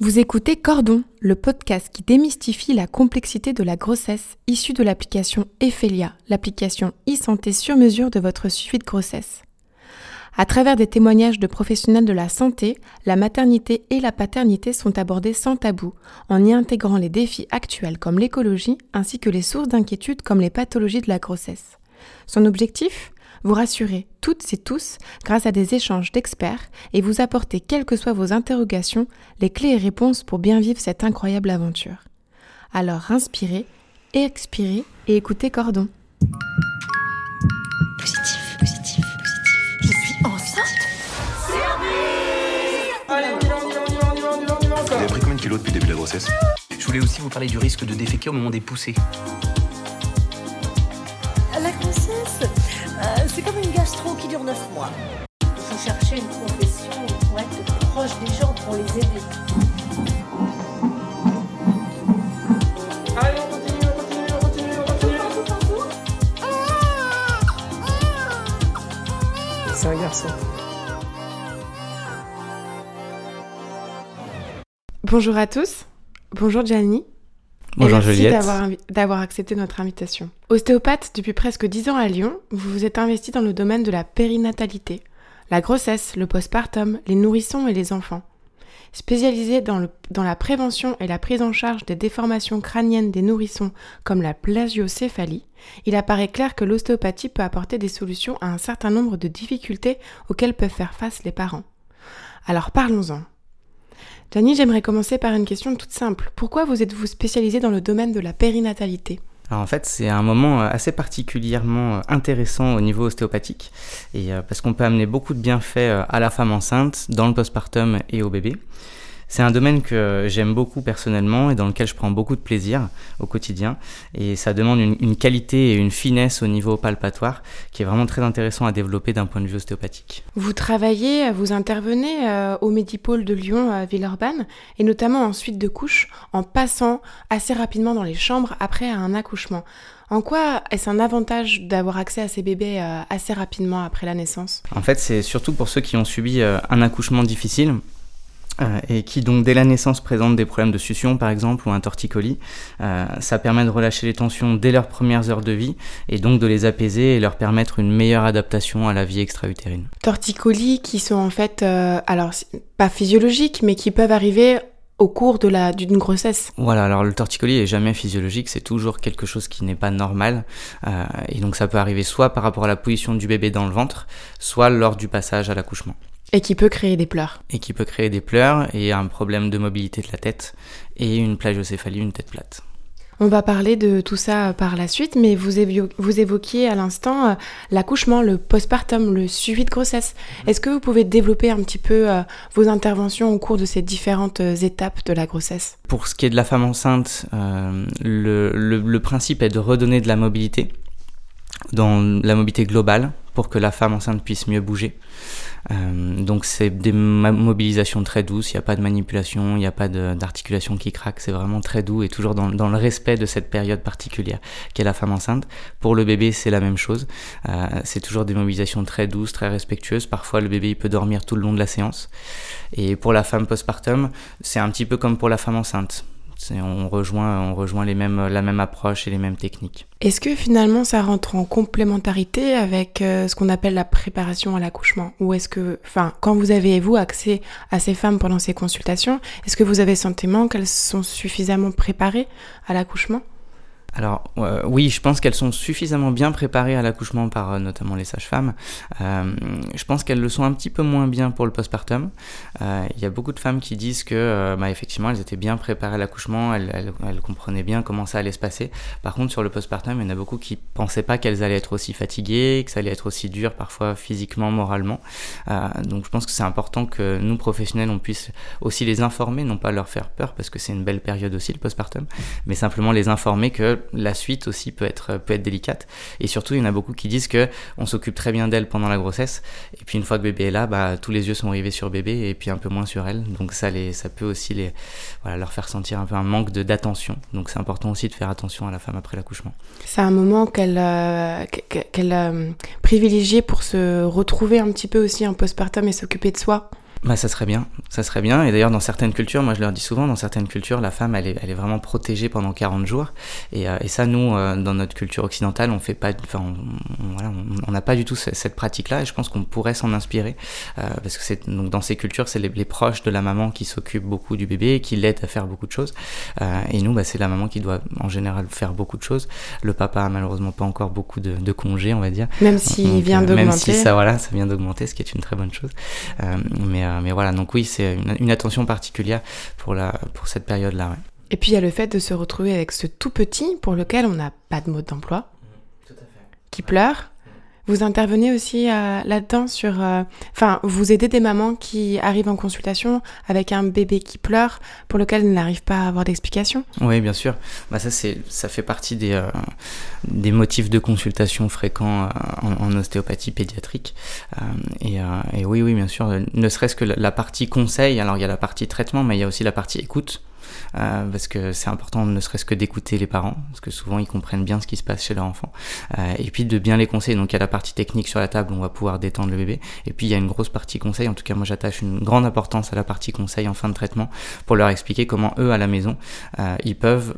Vous écoutez Cordon, le podcast qui démystifie la complexité de la grossesse issue de l'application Ephelia, l'application e-santé sur mesure de votre suivi de grossesse. À travers des témoignages de professionnels de la santé, la maternité et la paternité sont abordées sans tabou, en y intégrant les défis actuels comme l'écologie ainsi que les sources d'inquiétude comme les pathologies de la grossesse. Son objectif? Vous rassurer toutes et tous grâce à des échanges d'experts et vous apporter, quelles que soient vos interrogations, les clés et réponses pour bien vivre cette incroyable aventure. Alors inspirez, expirez et écoutez Cordon. Positif, positif, positif. Je suis enceinte Vous avez pris combien de kilos depuis le début de la grossesse Je voulais aussi vous parler du risque de déféquer au moment des poussées. C'est comme une gastro qui dure 9 mois. Il faut chercher une profession pour être proche des gens, pour les aider. Allez, on continue, on continue, on continue, on continue. C'est un garçon. Bonjour à tous. Bonjour Gianni. Bonjour merci Juliette. d'avoir accepté notre invitation. Ostéopathe depuis presque 10 ans à Lyon, vous vous êtes investi dans le domaine de la périnatalité, la grossesse, le postpartum, les nourrissons et les enfants. Spécialisé dans, le- dans la prévention et la prise en charge des déformations crâniennes des nourrissons comme la plagiocéphalie, il apparaît clair que l'ostéopathie peut apporter des solutions à un certain nombre de difficultés auxquelles peuvent faire face les parents. Alors parlons-en. Janie, j'aimerais commencer par une question toute simple. Pourquoi vous êtes-vous spécialisé dans le domaine de la périnatalité? Alors en fait, c'est un moment euh, assez particulièrement euh, intéressant au niveau ostéopathique, et euh, parce qu'on peut amener beaucoup de bienfaits à la femme enceinte, dans le postpartum et au bébé. C'est un domaine que j'aime beaucoup personnellement et dans lequel je prends beaucoup de plaisir au quotidien. Et ça demande une, une qualité et une finesse au niveau palpatoire qui est vraiment très intéressant à développer d'un point de vue ostéopathique. Vous travaillez, vous intervenez euh, au Médipôle de Lyon à Villeurbanne, et notamment en suite de couches, en passant assez rapidement dans les chambres après un accouchement. En quoi est-ce un avantage d'avoir accès à ces bébés euh, assez rapidement après la naissance? En fait, c'est surtout pour ceux qui ont subi euh, un accouchement difficile euh, et qui donc dès la naissance présentent des problèmes de succion par exemple ou un torticolis. Euh, ça permet de relâcher les tensions dès leurs premières heures de vie et donc de les apaiser et leur permettre une meilleure adaptation à la vie extra-utérine. Torticolis qui sont en fait, euh, alors pas physiologiques, mais qui peuvent arriver au cours de la d'une grossesse. Voilà, alors le torticolis est jamais physiologique, c'est toujours quelque chose qui n'est pas normal euh, et donc ça peut arriver soit par rapport à la position du bébé dans le ventre, soit lors du passage à l'accouchement. Et qui peut créer des pleurs. et qui peut créer des pleurs et un problème de mobilité de la tête et une plagiocéphalie, une tête plate. On va parler de tout ça par la suite, mais vous, évoquiez à l'instant euh, l'accouchement, le postpartum, le suivi de grossesse. Est-ce que vous pouvez développer un petit peu euh, vos interventions au cours de ces différentes euh, étapes de la grossesse? Pour ce qui est de la femme enceinte, euh, le, le- le principe est de redonner de la mobilité, dans la mobilité globale, pour que la femme enceinte puisse mieux bouger. Euh, donc c'est des mobilisations très douces, il n'y a pas de manipulation, il n'y a pas d'articulation qui craque, c'est vraiment très doux et toujours dans, dans le respect de cette période particulière qu'est la femme enceinte. Pour le bébé, c'est la même chose. Euh, c'est toujours des mobilisations très douces, très respectueuses. Parfois, le bébé il peut dormir tout le long de la séance. Et pour la femme postpartum, c'est un petit peu comme pour la femme enceinte. On rejoint, on rejoint les mêmes, la même approche et les mêmes techniques. Est-ce que finalement ça rentre en complémentarité avec euh, ce qu'on appelle la préparation à l'accouchement? Ou est-ce que, enfin, quand vous avez, vous, accès à ces femmes pendant ces consultations, est-ce que vous avez sentiment qu'elles sont suffisamment préparées à l'accouchement? Alors euh, oui, je pense qu'elles sont suffisamment bien préparées à l'accouchement par euh, notamment les sages-femmes. Euh, je pense qu'elles le sont un petit peu moins bien pour le postpartum. Il y a beaucoup de femmes qui disent que bah, effectivement elles étaient bien préparées à l'accouchement, elles, elles- comprenaient bien comment ça allait se passer. Par contre sur le postpartum, il y en a beaucoup qui pensaient pas qu'elles allaient être aussi fatiguées, que ça allait être aussi dur parfois physiquement, moralement. Donc je pense que c'est important que nous professionnels on puisse aussi les informer, non pas leur faire peur parce que c'est une belle période aussi le postpartum, mais simplement les informer que la suite aussi peut être, peut être délicate. Et surtout, il y en a beaucoup qui disent que on s'occupe très bien d'elle pendant la grossesse, et puis une fois que bébé est là, bah, tous les yeux sont rivés sur bébé, et puis un peu moins sur elle. Donc ça, les, ça peut aussi les, voilà, leur faire sentir un peu un manque d'attention. Donc c'est important aussi de faire attention à la femme après l'accouchement. C'est un moment qu'elle euh, qu'elle euh, privilégie pour se retrouver un petit peu aussi en postpartum et s'occuper de soi. Bah ça serait bien, ça serait bien. Et d'ailleurs dans certaines cultures, moi je leur dis souvent, dans certaines cultures, la femme elle est, elle est vraiment protégée pendant 40 jours. Et, euh, et ça nous, euh, dans notre culture occidentale, on fait pas, enfin on voilà, on n'a pas du tout cette pratique-là. Et je pense qu'on pourrait s'en inspirer euh, parce que c'est donc dans ces cultures, c'est les, les, proches de la maman qui s'occupent beaucoup du bébé, qui l'aident à faire beaucoup de choses. Euh, et nous, bah, c'est la maman qui doit en général faire beaucoup de choses. Le papa a malheureusement pas encore beaucoup de, de congés, on va dire. Même s'il vient d'augmenter. Même si ça voilà, ça vient d'augmenter, ce qui est une très bonne chose. mais euh, mais voilà, donc oui, c'est une, une, attention particulière pour, la, pour cette période-là. Ouais. Et puis il y a le fait de se retrouver avec ce tout petit pour lequel on n'a pas de mode d'emploi, qui pleure. Vous intervenez aussi euh, là-dedans sur... euh, Enfin, vous aidez des mamans qui arrivent en consultation avec un bébé qui pleure pour lequel elles n'arrivent pas à avoir d'explication Oui, bien sûr. Bah, ça, c'est, ça fait partie des, euh, des motifs de consultation fréquents en, ostéopathie pédiatrique. Et, et, oui, oui, bien sûr. Ne serait-ce que la, la partie conseil, alors il y a la partie traitement, mais il y a aussi la partie écoute. Euh, parce que c'est important ne serait-ce que d'écouter les parents, parce que souvent ils comprennent bien ce qui se passe chez leur enfant, euh, et puis de bien les conseiller. Donc il y a la partie technique sur la table, où on va pouvoir détendre le bébé, et puis il y a une grosse partie conseil, en tout cas moi j'attache une grande importance à la partie conseil en fin de traitement, pour leur expliquer comment eux à la maison, euh, ils peuvent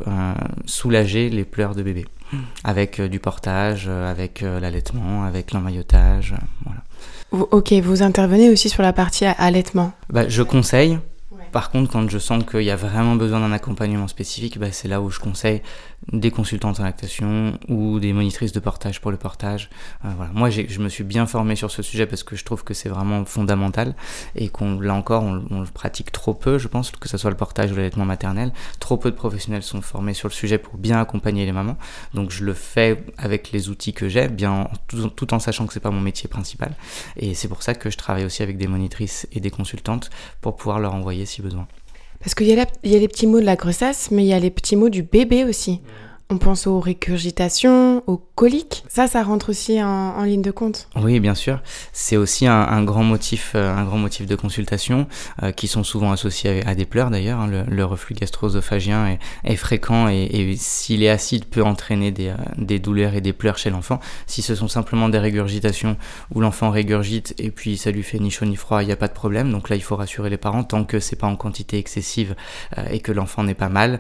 soulager les pleurs de bébé, avec du portage, avec l'allaitement, avec l'emmaillotage, voilà. Ok, vous intervenez aussi sur la partie allaitement? Bah, je conseille, par contre, quand je sens qu'il y a vraiment besoin d'un accompagnement spécifique, bah, c'est là où je conseille des consultantes en lactation ou des monitrices de portage pour le portage. Euh. Moi, je me suis bien formé sur ce sujet parce que je trouve que c'est vraiment fondamental et qu'on, là encore, on, le pratique trop peu, je pense, que ce soit le portage ou l'allaitement maternel. Trop peu de professionnels sont formés sur le sujet pour bien accompagner les mamans. Donc, je le fais avec les outils que j'ai, bien tout, tout, en sachant que c'est pas mon métier principal. Et c'est pour ça que je travaille aussi avec des monitrices et des consultantes pour pouvoir leur envoyer si besoin. Parce qu'il y, y, a les petits mots de la grossesse, mais il y a les petits mots du bébé aussi. On pense aux récurgitations, aux coliques. Ça, ça rentre aussi en, ligne de compte. Oui, bien sûr. C'est aussi un, grand motif, euh, un grand motif de consultation euh, qui sont souvent associés à, des pleurs d'ailleurs. Hein. Le, reflux gastro-œsophagien est, fréquent et, s'il est acide peut entraîner des, euh, des, douleurs et des pleurs chez l'enfant. Si ce sont simplement des régurgitations où l'enfant régurgite et puis ça lui fait ni chaud ni froid, il n'y a pas de problème. Donc là, il faut rassurer les parents tant que c'est pas en quantité excessive et que l'enfant n'est pas mal,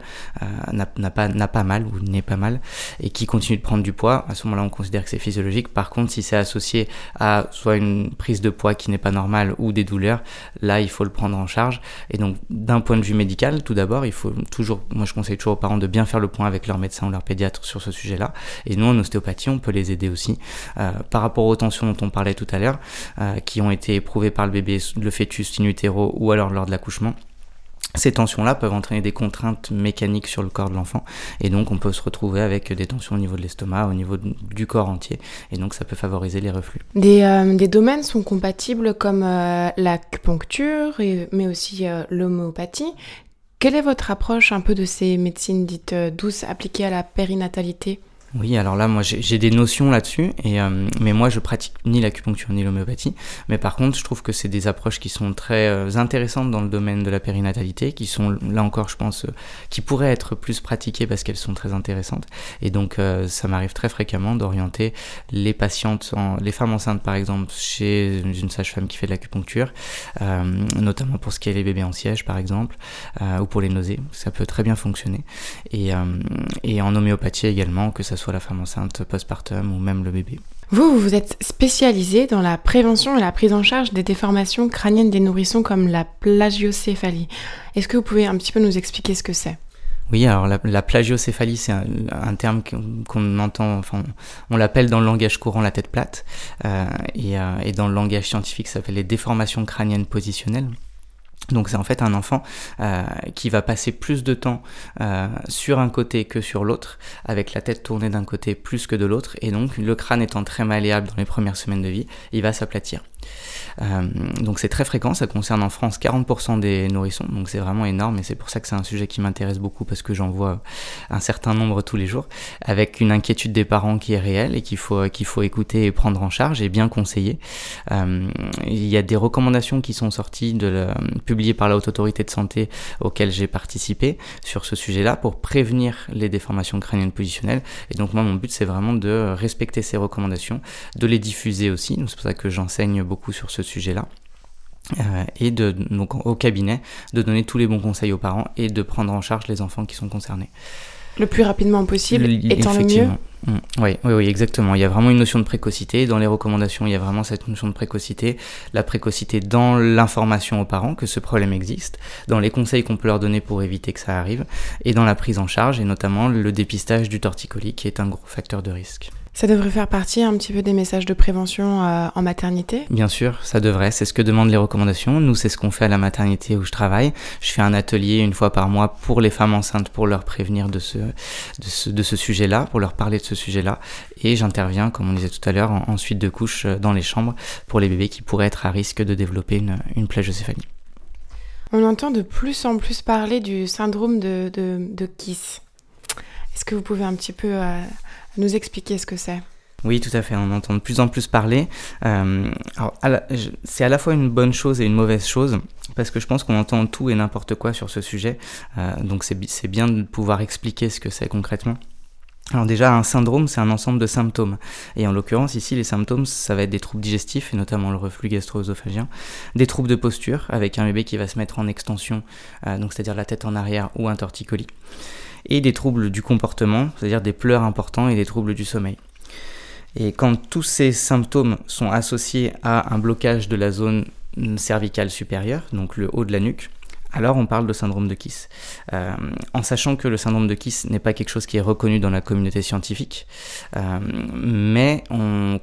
n'a pas, pas mal ou n'est pas mal et qui continue de prendre du poids, à ce moment-là on considère que c'est physiologique. Par contre, si c'est associé à soit une prise de poids qui n'est pas normale ou des douleurs, là il faut le prendre en charge. Et donc d'un point de vue médical, tout d'abord, il faut toujours, moi je conseille toujours aux parents de bien faire le point avec leur médecin ou leur pédiatre sur ce sujet-là. Et nous en ostéopathie, on peut les aider aussi. Euh, par rapport aux tensions dont on parlait tout à l'heure, euh, qui ont été éprouvées par le bébé, le fœtus in utero ou alors lors de l'accouchement, ces tensions-là peuvent entraîner des contraintes mécaniques sur le corps de l'enfant et donc on peut se retrouver avec des tensions au niveau de l'estomac, au niveau du corps entier et donc ça peut favoriser les reflux. Des, euh, domaines sont compatibles comme euh, l'acupuncture mais aussi euh, l'homéopathie. Quelle est votre approche un peu de ces médecines dites douces appliquées à la périnatalité? Oui, alors là, moi, j'ai des notions là-dessus, euh, mais moi, je pratique ni l'acupuncture ni l'homéopathie. Mais par contre, je trouve que c'est des approches qui sont très euh, intéressantes dans le domaine de la périnatalité, qui sont là encore, je pense, euh, qui pourraient être plus pratiquées parce qu'elles sont très intéressantes. Et donc, ça m'arrive très fréquemment d'orienter les patientes, en, les femmes enceintes, par exemple, chez une sage-femme qui fait de l'acupuncture, notamment pour ce qui est les bébés en siège, par exemple, ou pour les nausées. Ça peut très bien fonctionner. Et, et en homéopathie également, que ça soit la femme enceinte postpartum ou même le bébé. Vous, vous êtes spécialisé dans la prévention et la prise en charge des déformations crâniennes des nourrissons comme la plagiocéphalie. Est-ce que vous pouvez un petit peu nous expliquer ce que c'est? Oui, alors la, la plagiocéphalie, c'est un, un, terme qu'on entend, enfin, on l'appelle dans le langage courant la tête plate, euh, et, euh, et, dans le langage scientifique, ça s'appelle les déformations crâniennes positionnelles. Donc c'est en fait un enfant euh, qui va passer plus de temps euh, sur un côté que sur l'autre, avec la tête tournée d'un côté plus que de l'autre, et donc le crâne étant très malléable dans les premières semaines de vie, il va s'aplatir. Euh, donc c'est très fréquent, ça concerne en France 40% des nourrissons, donc c'est vraiment énorme et c'est pour ça que c'est un sujet qui m'intéresse beaucoup parce que j'en vois un certain nombre tous les jours, avec une inquiétude des parents qui est réelle et qu'il faut, faut écouter et prendre en charge et bien conseiller. Euh, il y a des recommandations qui sont sorties, publiées par la Haute Autorité de Santé auxquelles j'ai participé sur ce sujet-là pour prévenir les déformations crâniennes positionnelles. Et donc moi mon but c'est vraiment de respecter ces recommandations, de les diffuser aussi, c'est pour ça que j'enseigne beaucoup sur ce sujet-là et de, donc au cabinet de donner tous les bons conseils aux parents et de prendre en charge les enfants qui sont concernés. Le plus rapidement possible, étant le mieux. Oui, oui, oui, exactement. Il y a vraiment une notion de précocité. Dans les recommandations, il y a vraiment cette notion de précocité. La précocité dans l'information aux parents que ce problème existe, dans les conseils qu'on peut leur donner pour éviter que ça arrive, et dans la prise en charge, et notamment le dépistage du torticolis, qui est un gros facteur de risque. Ça devrait faire partie un petit peu des messages de prévention euh, en maternité Bien sûr, ça devrait. C'est ce que demandent les recommandations. Nous, c'est ce qu'on fait à la maternité où je travaille. Je fais un atelier une fois par mois pour les femmes enceintes pour leur prévenir de ce, de ce, de ce sujet-là, pour leur parler de ce sujet-là. Et j'interviens, comme on disait tout à l'heure, en, suite de couche euh, dans les chambres pour les bébés qui pourraient être à risque de développer une, une plagiocéphalie. On entend de plus en plus parler du syndrome de, de, de Kiss. Est-ce que vous pouvez un petit peu... Euh, nous expliquer ce que c'est. Oui, tout à fait. On entend de plus en plus parler. Euh, c'est à la fois une bonne chose et une mauvaise chose parce que je pense qu'on entend tout et n'importe quoi sur ce sujet. Euh, donc c'est bien de pouvoir expliquer ce que c'est concrètement. Alors déjà, un syndrome, c'est un ensemble de symptômes. Et en l'occurrence, ici, les symptômes, ça va être des troubles digestifs, et notamment le reflux gastro-œsophagien, des troubles de posture, avec un bébé qui va se mettre en extension, euh, donc c'est-à-dire la tête en arrière ou un torticolis et des troubles du comportement, c'est-à-dire des pleurs importants et des troubles du sommeil. Et quand tous ces symptômes sont associés à un blocage de la zone cervicale supérieure, donc le haut de la nuque, alors on parle de syndrome de Kiss. Euh, en sachant que le syndrome de Kiss n'est pas quelque chose qui est reconnu dans la communauté scientifique, euh, mais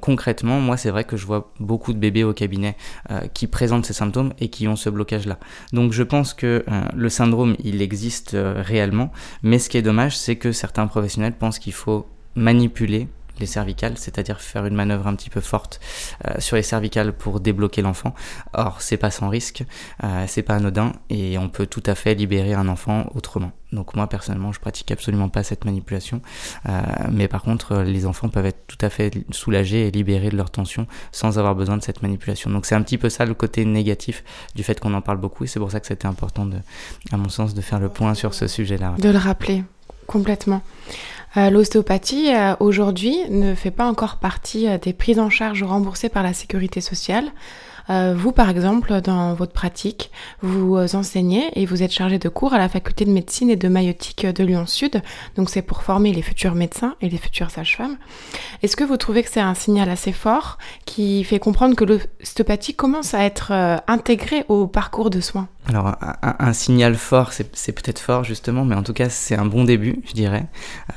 concrètement, moi c'est vrai que je vois beaucoup de bébés au cabinet euh, qui présentent ces symptômes et qui ont ce blocage-là. Donc je pense que le syndrome, il existe réellement, mais ce qui est dommage, c'est que certains professionnels pensent qu'il faut manipuler les cervicales, c'est-à-dire faire une manœuvre un petit peu forte euh, sur les cervicales pour débloquer l'enfant. Or, c'est pas sans risque, euh, c'est pas anodin et on peut tout à fait libérer un enfant autrement. Donc moi personnellement, je pratique absolument pas cette manipulation, euh, mais par contre, les enfants peuvent être tout à fait soulagés et libérés de leur tension sans avoir besoin de cette manipulation. Donc c'est un petit peu ça le côté négatif du fait qu'on en parle beaucoup et c'est pour ça que c'était important, à mon sens, de faire le point sur ce sujet-là. De le rappeler complètement. Euh, l'ostéopathie, euh, aujourd'hui, ne fait pas encore partie euh, des prises en charge remboursées par la sécurité sociale. vous, par exemple, dans votre pratique, vous enseignez et vous êtes chargé de cours à la faculté de médecine et de maïotique de Lyon Sud. Donc c'est pour former les futurs médecins et les futures sages-femmes. Est-ce que vous trouvez que c'est un signal assez fort qui fait comprendre que l'ostéopathie commence à être intégrée au parcours de soins? Alors un, signal fort, c'est peut-être fort justement, mais en tout cas c'est un bon début, je dirais.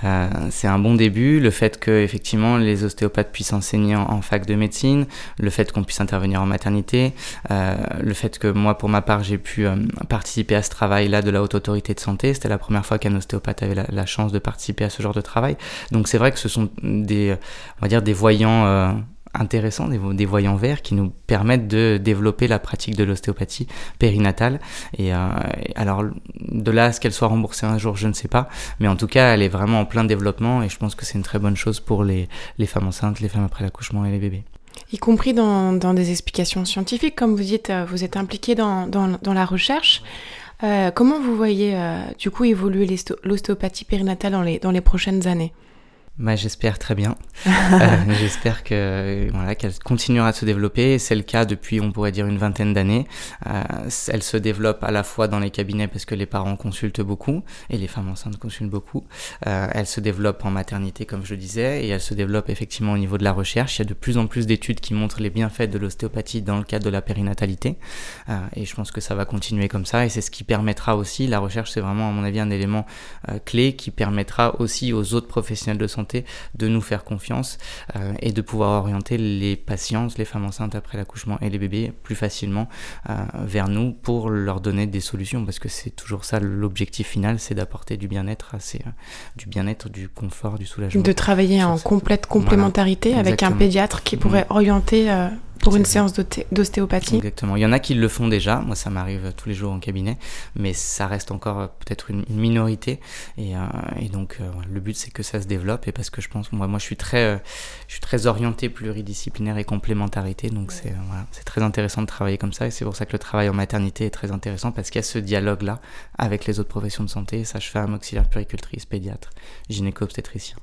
Euh, c'est un bon début. Le fait que effectivement les ostéopathes puissent enseigner en, fac de médecine, le fait qu'on puisse intervenir en maternité, euh, le fait que moi pour ma part j'ai pu euh, participer à ce travail-là de la haute autorité de santé. C'était la première fois qu'un ostéopathe avait la, la, chance de participer à ce genre de travail. Donc c'est vrai que ce sont des, on va dire des voyants intéressants, des, voyants verts qui nous permettent de développer la pratique de l'ostéopathie périnatale. Et, euh, alors, de là à ce qu'elle soit remboursée un jour, je ne sais pas, mais en tout cas, elle est vraiment en plein développement et je pense que c'est une très bonne chose pour les, les femmes enceintes, les femmes après l'accouchement et les bébés. Y compris dans, dans, des explications scientifiques, comme vous dites, euh, vous êtes impliqué dans, dans, la recherche. Euh, comment vous voyez du coup évoluer l'ostéopathie périnatale dans les, dans les prochaines années? Bah, j'espère très bien. euh, j'espère que voilà qu'elle continuera de se développer. C'est le cas depuis, on pourrait dire, une vingtaine d'années. Euh, elle se développe à la fois dans les cabinets parce que les parents consultent beaucoup et les femmes enceintes consultent beaucoup. Euh, elle se développe en maternité, comme je le disais, et elle se développe effectivement au niveau de la recherche. Il y a de plus en plus d'études qui montrent les bienfaits de l'ostéopathie dans le cadre de la périnatalité. Et je pense que ça va continuer comme ça. Et c'est ce qui permettra aussi, la recherche, c'est vraiment, à mon avis, un élément clé qui permettra aussi aux autres professionnels de santé de nous faire confiance euh, et de pouvoir orienter les patientes, les femmes enceintes après l'accouchement et les bébés plus facilement euh, vers nous pour leur donner des solutions parce que c'est toujours ça l'objectif final, c'est d'apporter du bien-être, euh, du bien-être, du confort, du soulagement. De travailler en complète complémentarité avec un pédiatre qui pourrait mm. orienter pour une séance d'ostéopathie Exactement. Il y en a qui le font déjà. Moi, ça m'arrive tous les jours en cabinet, mais ça reste encore euh, peut-être une, minorité. Et, euh, et donc, euh, le but, c'est que ça se développe. Et parce que je pense, moi, moi je suis très, je suis très orienté pluridisciplinaire et complémentarité. Donc, c'est voilà, c'est très intéressant de travailler comme ça. Et c'est pour ça que le travail en maternité est très intéressant parce qu'il y a ce dialogue-là avec les autres professions de santé, sage-femme, auxiliaire puricultrice, pédiatre, gynéco-obstétricien.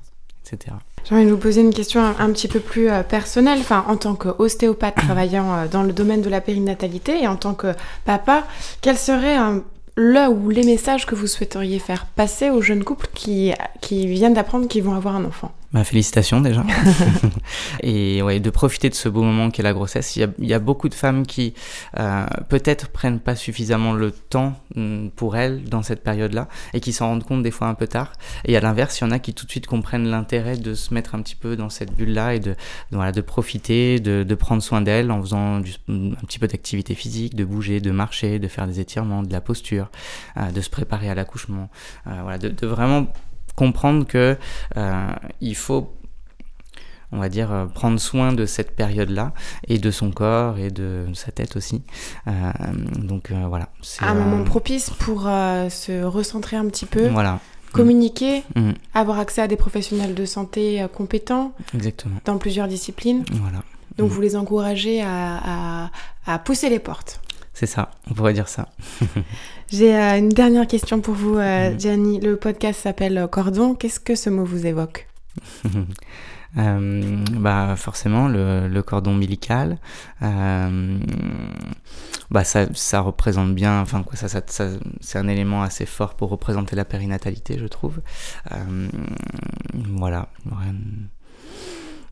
Etc. J'ai envie de vous poser une question un, un petit peu plus euh, personnelle. Enfin, en tant qu'ostéopathe travaillant euh, dans le domaine de la périnatalité et en tant que papa, quel serait un- le ou les messages que vous souhaiteriez faire passer aux jeunes couples qui, qui viennent d'apprendre qu'ils vont avoir un enfant? Bah, félicitations déjà. et ouais, de profiter de ce beau moment qu'est la grossesse. Il y a, il y a beaucoup de femmes qui euh, peut-être prennent pas suffisamment le temps mm, pour elles dans cette période-là et qui s'en rendent compte des fois un peu tard. Et à l'inverse, il y en a qui tout de suite comprennent l'intérêt de se mettre un petit peu dans cette bulle-là et de, de, voilà, de profiter, de, de prendre soin d'elles en faisant du- un petit peu d'activité physique, de bouger, de marcher, de faire des étirements, de la posture, euh, de se préparer à l'accouchement. Euh, voilà, de, de vraiment comprendre que euh, il faut on va dire euh, prendre soin de cette période-là et de son corps et de sa tête aussi. Euh, donc euh, voilà. c'est, Un moment propice pour se recentrer un petit peu, Voilà, communiquer, Mhm. avoir accès à des professionnels de santé compétents exactement. dans plusieurs disciplines. Voilà, Donc Mhm. vous les encouragez à, à- à pousser les portes. C'est ça. On pourrait dire ça. J'ai euh, une dernière question pour vous, euh, Mhm. Gianni. Le podcast s'appelle euh, Cordon. Qu'est-ce que ce mot vous évoque? Euh, bah forcément le, le cordon ombilical euh, bah ça, ça représente bien enfin quoi ça, ça, ça- c'est un élément assez fort pour représenter la périnatalité je trouve Euh, voilà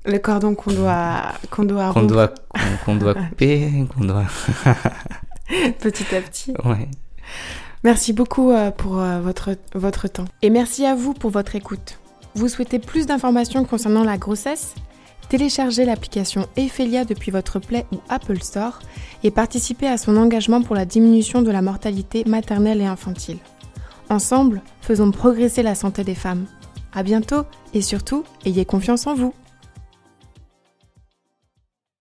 Le cordon qu'on doit, qu'on doit qu'on doit qu'on, qu'on doit couper qu'on doit petit à petit. ouais Merci beaucoup euh, pour euh, votre, votre temps. Et merci à vous pour votre écoute. Vous souhaitez plus d'informations concernant la grossesse? Téléchargez l'application Ephelia depuis votre Play ou Apple Store et participez à son engagement pour la diminution de la mortalité maternelle et infantile. Ensemble, faisons progresser la santé des femmes. À bientôt et surtout, ayez confiance en vous.